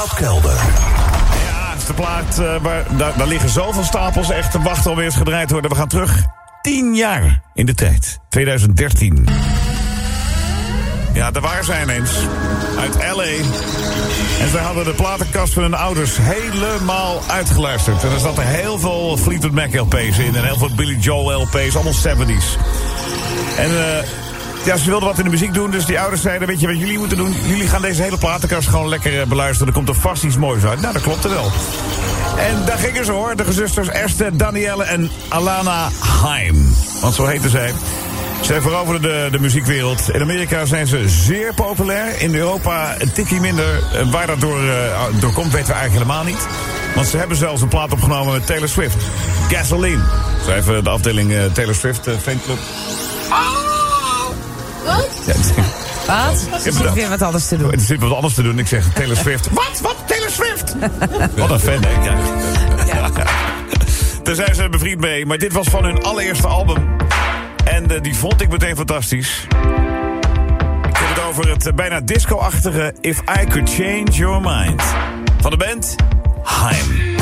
Schatkelder. Ja, het is de plaat, eh, daar, liggen zoveel stapels echt te wachten alweer eens gedraaid te worden. We gaan terug 10 jaar in de tijd. 2013. Ja, daar waren zij ineens. Uit L.A. En ze hadden de platenkast van hun ouders helemaal uitgeluisterd. En er zaten heel veel Fleetwood Mac LP's in. En heel veel Billy Joel LP's. Allemaal 70s. En eh, ja, ze wilden wat in de muziek doen. Dus die ouders zeiden, weet je wat jullie moeten doen? Jullie gaan deze hele platenkast gewoon lekker eh, beluisteren. Er komt er vast iets moois uit. Nou, dat klopt wel. En daar gingen ze hoor. De gezusters Esther, Danielle en Alana Haim. Want zo heten zij. Zij veroverden de, de muziekwereld. In Amerika zijn ze zeer populair. In Europa een tikkie minder. Waar dat door, eh, door komt, weten we eigenlijk helemaal niet. Want ze hebben zelfs een plaat opgenomen met Taylor Swift. Gasoline. Zo even de afdeling eh, Taylor Swift uh, fanclub. Wat? Ja, Wat? Er zit weer wat anders te doen. er zit wat anders te doen. Ik zeg Taylor Swift. wat? Wat? Taylor Swift? wat een fan, hè? krijg. Daar zijn ze bevriend mee. Maar dit was van hun allereerste album. En eh, die vond ik meteen fantastisch. Ik heb het over het eh, bijna disco-achtige If I Could Change Your Mind. Van de band Haim.